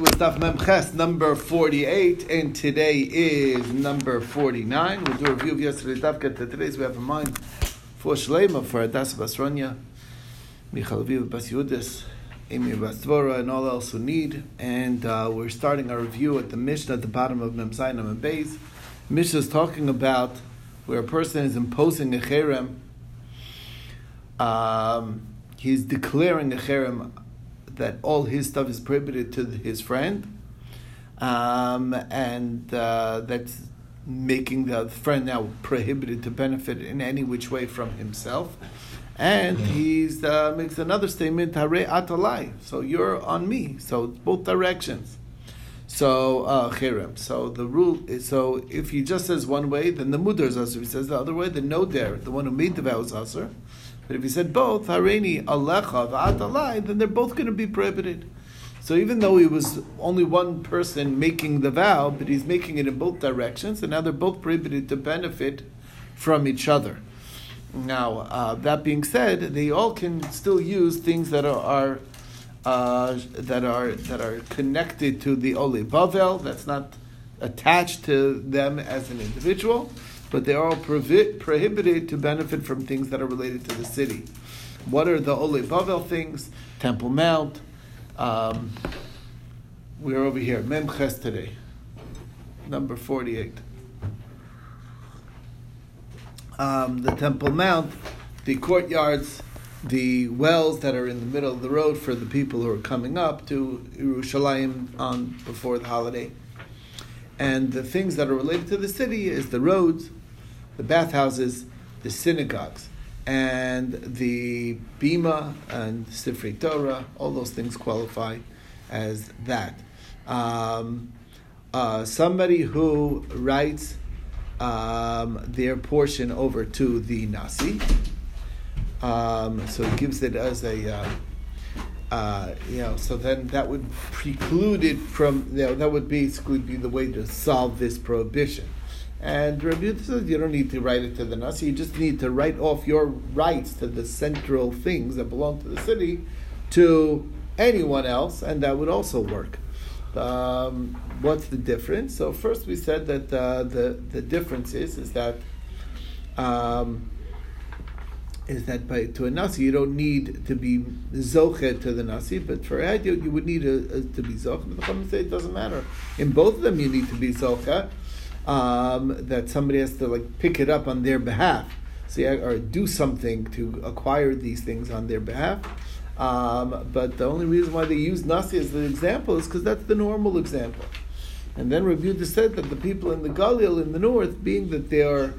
with Daf Memches number 48, and today is number 49. We'll do a review of yesterday's Daf. Get to today's, we have in mind for Shlema, for Adas Basronya, Michal Aviv Bas Yudis, Amy Bas Dvora, and all else who need. And uh, we're starting our review at the Mishnah at the bottom of Mem Zayin and Beis. Mishnah is talking about where a person is imposing a cherem. Um, he's declaring a cherem that all his stuff is prohibited to his friend, um, and uh, that's making the friend now prohibited to benefit in any which way from himself. And he's uh, makes another statement, Hare atalai. So you're on me. So it's both directions. So uh, cherem. So the rule is so if he just says one way, then the mudar is asur. If he says the other way, then no der, the one who made the vow is asur. But if he said both, Hareini Alecha V'atalai, then they're both going to be prohibited. So even though he was only one person making the vow, but he's making it in both directions, and now they're both prohibited to benefit from each other. Now, uh, that being said, they all can still use things that are, are uh, that are that are connected to the Ole Bavel. That's not attached to them as an individual but they are all provi- prohibited to benefit from things that are related to the city. What are the Ole Bavel things? Temple Mount. Um, we're over here, Memches today, number 48. Um, the Temple Mount, the courtyards, the wells that are in the middle of the road for the people who are coming up to Yerushalayim on before the holiday. And the things that are related to the city is the roads, the bathhouses, the synagogues, and the bima and sifrei Torah. All those things qualify as that. Um, uh, somebody who writes um, their portion over to the nasi, um, so it gives it as a. Uh, uh, you know, so then that would preclude it from, you know, that would basically be the way to solve this prohibition. And Rabbi says you don't need to write it to the Nasi, you just need to write off your rights to the central things that belong to the city to anyone else, and that would also work. Um, what's the difference? So first we said that uh, the the difference is is that um, is that by to a nasi you don't need to be zochet to the nasi, but for a you, you would need a, a, to be zochet. But the say it doesn't matter. In both of them you need to be zochet. Um, that somebody has to like pick it up on their behalf, so or do something to acquire these things on their behalf. Um, but the only reason why they use nasi as the example is because that's the normal example. And then Rabbi said that the people in the Galil in the north, being that they are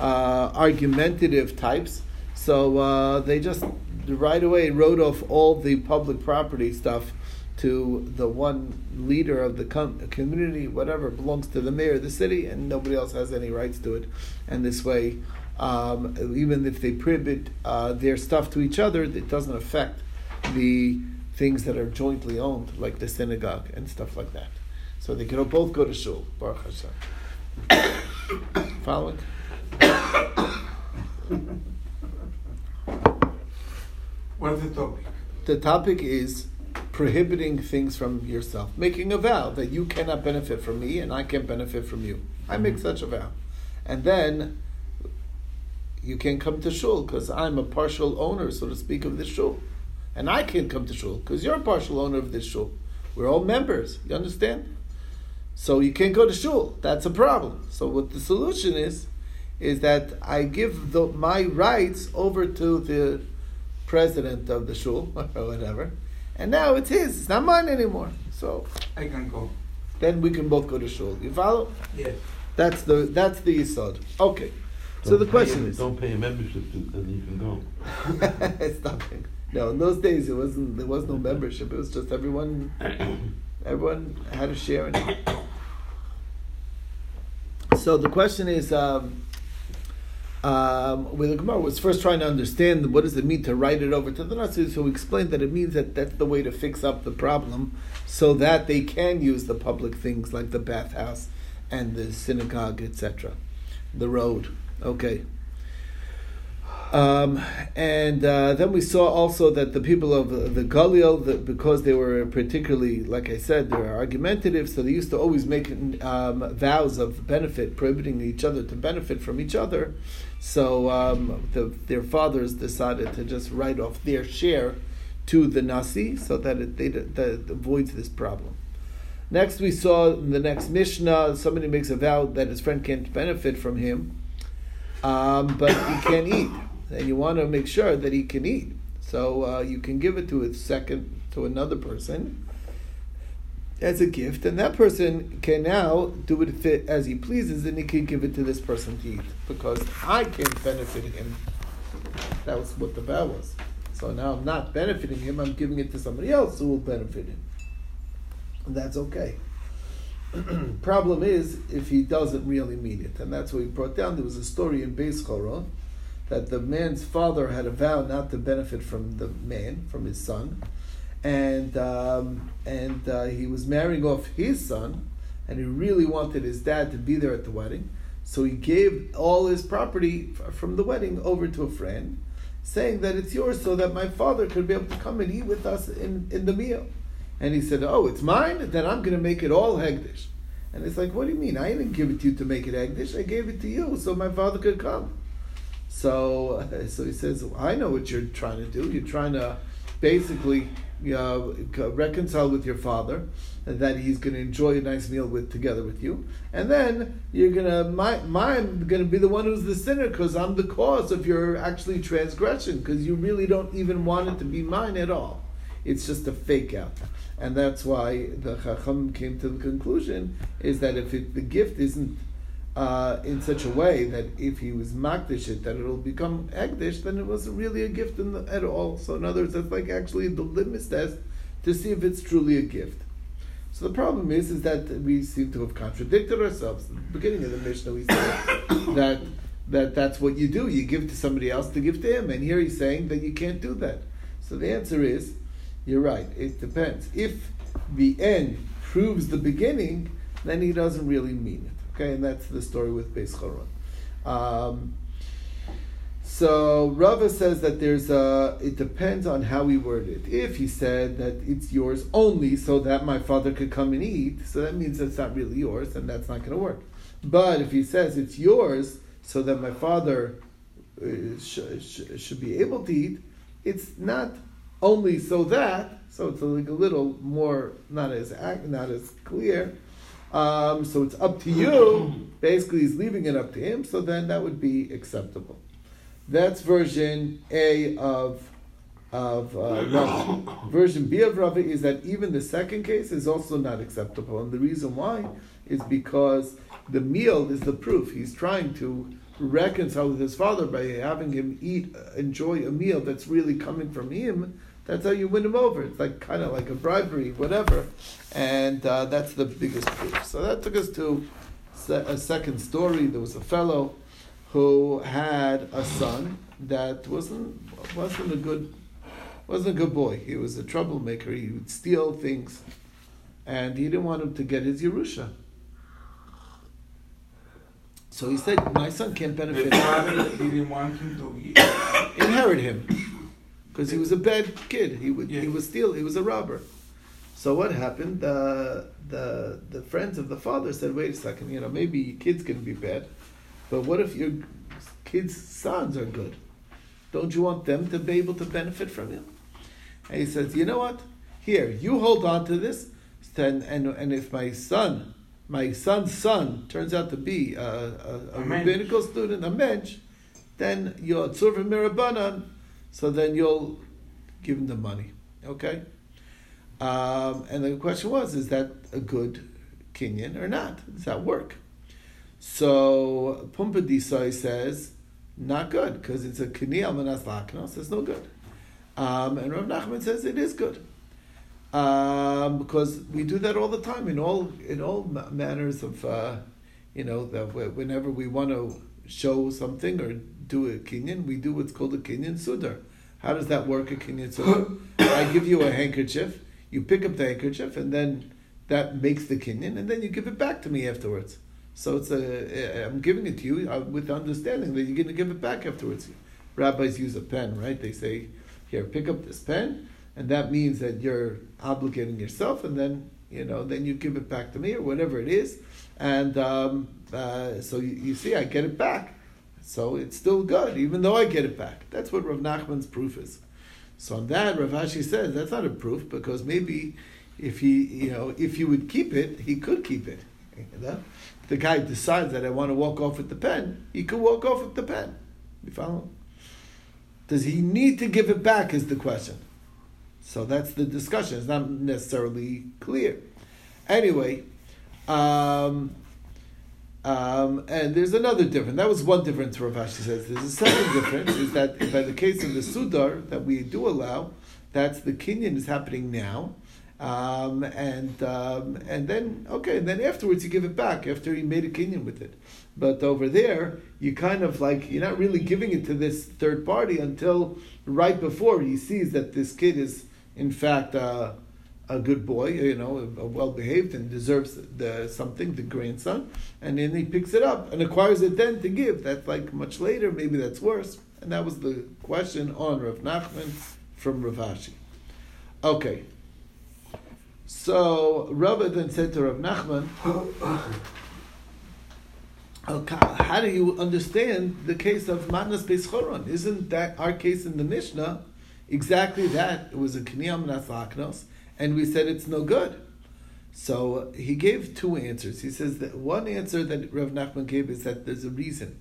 uh, argumentative types, so uh, they just right away wrote off all the public property stuff to the one leader of the com- community, whatever, belongs to the mayor of the city, and nobody else has any rights to it. And this way, um, even if they prohibit uh, their stuff to each other, it doesn't affect the things that are jointly owned, like the synagogue and stuff like that. So they can both go to shul. Baruch Hashem. Following. What is the topic? The topic is prohibiting things from yourself, making a vow that you cannot benefit from me and I can't benefit from you. I make mm-hmm. such a vow. And then you can't come to shul because I'm a partial owner, so to speak, of this shul. And I can't come to shul because you're a partial owner of this shul. We're all members, you understand? So you can't go to shul. That's a problem. So what the solution is, is that I give the, my rights over to the president of the shul or whatever, and now it's his. It's not mine anymore. So I can go. Then we can both go to shul. You follow? Yes. That's the that's the yisod. Okay. Don't so the question a, is, don't pay a membership to, and you can go. it's nothing. No, in those days it wasn't. There was no membership. It was just everyone. everyone had a share in it. So the question is. Um, um, where the Gemara was first trying to understand what does it mean to write it over to the Nasi, so we explained that it means that that's the way to fix up the problem, so that they can use the public things like the bathhouse and the synagogue, etc., the road. Okay. Um, and uh, then we saw also that the people of the, the Galil, that because they were particularly, like I said, they were argumentative, so they used to always make um, vows of benefit, prohibiting each other to benefit from each other. So um, the, their fathers decided to just write off their share to the Nasi so that it, they, avoids this problem. Next, we saw in the next Mishnah, somebody makes a vow that his friend can't benefit from him, um, but he can't eat and you want to make sure that he can eat. So uh, you can give it to a second to another person as a gift, and that person can now do it as he pleases, and he can give it to this person to eat because I can benefit him. That was what the vow was. So now I'm not benefiting him; I'm giving it to somebody else who will benefit him, and that's okay. Problem is if he doesn't really mean it, and that's what he brought down. There was a story in Beis Choron that the man's father had a vow not to benefit from the man, from his son, and um, and uh, he was marrying off his son, and he really wanted his dad to be there at the wedding, so he gave all his property from the wedding over to a friend, saying that it's yours, so that my father could be able to come and eat with us in, in the meal. And he said, "Oh, it's mine. Then I'm going to make it all hegdish." And it's like, "What do you mean? I didn't give it to you to make it hegdish. I gave it to you so my father could come." So, so he says, I know what you're trying to do. You're trying to basically uh, reconcile with your father, and that he's going to enjoy a nice meal with together with you, and then you're gonna my I'm going to be the one who's the sinner because I'm the cause of your actually transgression because you really don't even want it to be mine at all. It's just a fake out, and that's why the Chacham came to the conclusion is that if it, the gift isn't uh, in such a way that if he was makdish it, that it'll become egdish, then it wasn't really a gift the, at all. So in other words, that's like actually the litmus test to see if it's truly a gift. So the problem is, is that we seem to have contradicted ourselves. In the beginning of the Mishnah, we said that that that's what you do. You give to somebody else to give to him, and here he's saying that you can't do that. So the answer is, you're right. It depends. If the end proves the beginning, then he doesn't really mean it. Okay, and that's the story with Beis Choron. Um, so Rava says that there's a. It depends on how he worded it. If he said that it's yours only so that my father could come and eat, so that means it's not really yours, and that's not going to work. But if he says it's yours so that my father uh, sh- sh- should be able to eat, it's not only so that. So it's like a little more not as not as clear. Um, so it's up to you. Basically, he's leaving it up to him. So then that would be acceptable. That's version A of of uh, Rava. Version B of Rava is that even the second case is also not acceptable, and the reason why is because the meal is the proof. He's trying to reconcile with his father by having him eat, enjoy a meal that's really coming from him that's how you win them over. It's like kind of like a bribery, whatever, and uh, that's the biggest proof. So that took us to a second story. There was a fellow who had a son that wasn't wasn't a good wasn't a good boy. He was a troublemaker. He would steal things, and he didn't want him to get his Yerusha. So he said, "My son can't benefit." Father didn't want him to inherit him because he was a bad kid. He would he was steal. He was a robber. So what happened? The the the friends of the father said, "Wait a second. You know, maybe your kids can be bad, but what if your kids' sons are good? Don't you want them to be able to benefit from you?" And he says, "You know what? Here, you hold on to this, and and, and if my son." My son's son turns out to be a, a, a, rabbinical student, a mensch, then you're tzurva mirabanan, so then you'll give him the money. Okay? Um, and the question was, is that a good kinyan or not? Does that work? So Pumbedisai says, not good, because it's a kinyan manas laknos, it's no good. Um, and Rav Nachman says it is good. Um, because we do that all the time in all in all manners of uh, you know that whenever we want to show something or do a kinyan, we do what's called a kinyan sudar. How does that work a kinyan sudar? I give you a handkerchief, you pick up the handkerchief, and then that makes the kinyan, and then you give it back to me afterwards. So it's a, I'm giving it to you uh, with the understanding that you're going to give it back afterwards. rabbis use a pen, right? They say, "Here, pick up this pen," and that means that you're obligating yourself, and then you know, then you give it back to me or whatever it is, and um, uh, so you, you see, I get it back. So it's still good, even though I get it back. That's what Rav Nachman's proof is. So on that, Rav Ashi says that's not a proof because maybe if he, you know, if he would keep it, he could keep it. You know? The guy decides that I want to walk off with the pen, he could walk off with the pen. You follow? Does he need to give it back? Is the question. So that's the discussion. It's not necessarily clear. Anyway, um, um, and there's another difference. That was one difference Rav Ashi says. There's a second difference is that by the case of the Sudar that we do allow, that's the kinyan is happening now. Um, and um, and then okay, and then afterwards you give it back after you made a kinyan with it. But over there, you kind of like you're not really giving it to this third party until right before he sees that this kid is in fact uh, a good boy, you know, well behaved and deserves the something, the grandson, and then he picks it up and acquires it then to give. That's like much later, maybe that's worse. And that was the question on Rav Nachman from Rav Ashi. Okay. So Rabbi then said to Rav Nachman, how do you understand the case of Matnas Beis Choron? Isn't that our case in the Mishnah exactly that? It was a Kniyam Nasaknos and we said it's no good. So he gave two answers. He says that one answer that Rav Nachman gave is that there's a reason.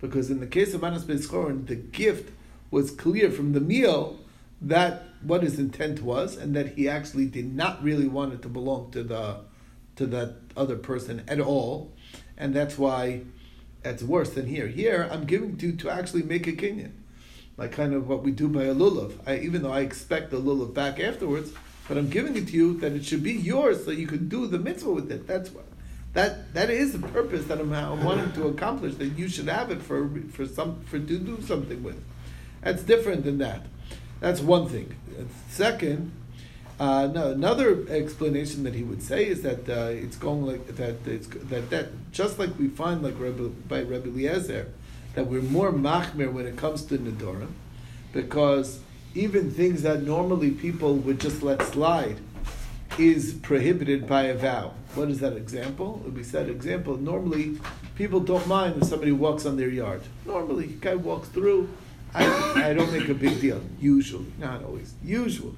Because in the case of Manas Beis the gift was clear from the meal that what his intent was, and that he actually did not really want it to belong to the to that other person at all, and that's why it's worse than here. Here, I'm giving to to actually make a kinyan, like kind of what we do by a lulav. I, even though I expect the lulav back afterwards, but I'm giving it to you that it should be yours so you can do the mitzvah with it. That's what that that is the purpose that I'm, I'm wanting to accomplish. That you should have it for for some for to do something with. That's different than that. That's one thing. Second, uh, no, another explanation that he would say is that uh, it's going like that. It's that that just like we find like Rebbe, by Rebbe Eliezer that we're more machmir when it comes to nedorim, because even things that normally people would just let slide is prohibited by a vow. What is that example? Be said example. Normally, people don't mind if somebody walks on their yard. Normally, a guy walks through. I, I don't make a big deal. Usually, not always. Usually,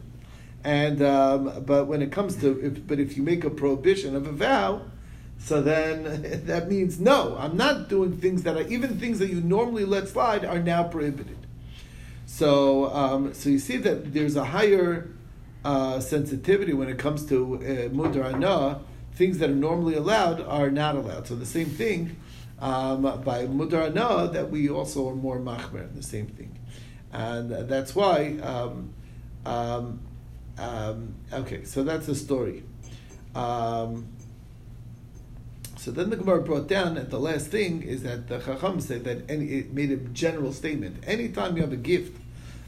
and um, but when it comes to if, but if you make a prohibition of a vow, so then that means no. I'm not doing things that are even things that you normally let slide are now prohibited. So, um, so you see that there's a higher uh, sensitivity when it comes to uh, mudar. Things that are normally allowed are not allowed. So the same thing um, by mudar ana that we also are more machmir. The same thing, and that's why. Um, um, um, okay, so that's the story. Um, so then the Gemara brought down that the last thing is that the Chacham said that any, it made a general statement. Anytime you have a gift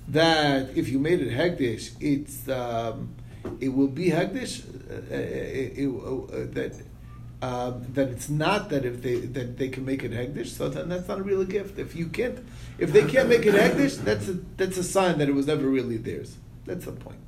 that if you made it hegdish, it's um, it will be hegdish. Uh, uh it, it, uh, that uh, that it's not that if they that they can make it hegdish, so then that's not a real gift. If you can't, if they can't make it hegdish, that's a that's a sign that it was never really theirs. That's the point.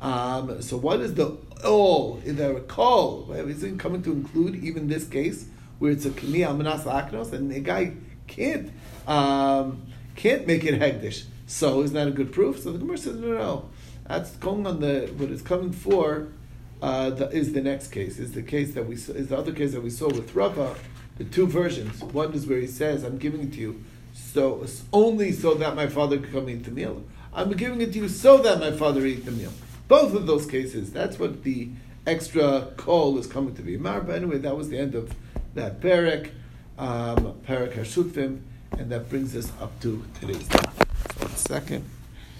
Um, so what is the all in the call? Is it coming to include even this case where it's a kni almanas aknos and the guy can't um, can't make it hegdish? So is that a good proof? So the Gemara says, no, no, That's going on the what is coming for. Uh, the, is the next case is the case that we is the other case that we saw with Rava. The two versions. One is where he says, "I'm giving it to you, so only so that my father could come eat the meal. I'm giving it to you so that my father eat the meal." Both of those cases. That's what the extra call is coming to be. But anyway, that was the end of that parak, um, parak Hashutfim, and that brings us up to today's. One second.